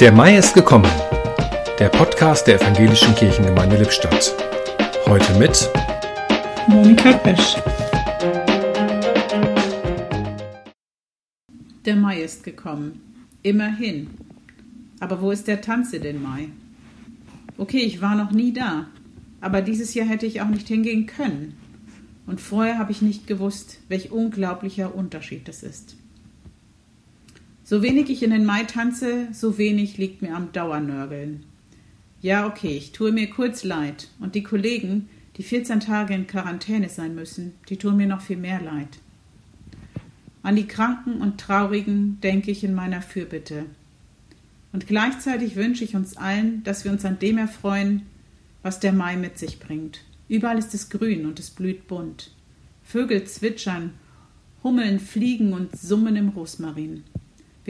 Der Mai ist gekommen. Der Podcast der Evangelischen Kirchengemeinde Lippstadt. Heute mit Monika Pesch. Der Mai ist gekommen. Immerhin. Aber wo ist der Tanze den Mai? Okay, ich war noch nie da. Aber dieses Jahr hätte ich auch nicht hingehen können. Und vorher habe ich nicht gewusst, welch unglaublicher Unterschied das ist. So wenig ich in den Mai tanze, so wenig liegt mir am Dauernörgeln. Ja, okay, ich tue mir kurz leid. Und die Kollegen, die 14 Tage in Quarantäne sein müssen, die tun mir noch viel mehr leid. An die Kranken und Traurigen denke ich in meiner Fürbitte. Und gleichzeitig wünsche ich uns allen, dass wir uns an dem erfreuen, was der Mai mit sich bringt. Überall ist es grün und es blüht bunt. Vögel zwitschern, Hummeln fliegen und summen im Rosmarin.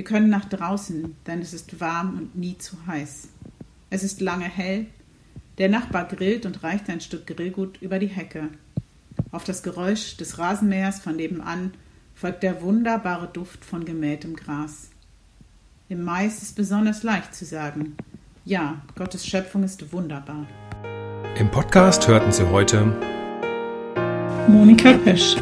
Wir können nach draußen, denn es ist warm und nie zu heiß. Es ist lange hell. Der Nachbar grillt und reicht ein Stück Grillgut über die Hecke. Auf das Geräusch des Rasenmähers von nebenan folgt der wunderbare Duft von gemähtem Gras. Im Mai ist es besonders leicht zu sagen, ja, Gottes Schöpfung ist wunderbar. Im Podcast hörten Sie heute Monika Pesch.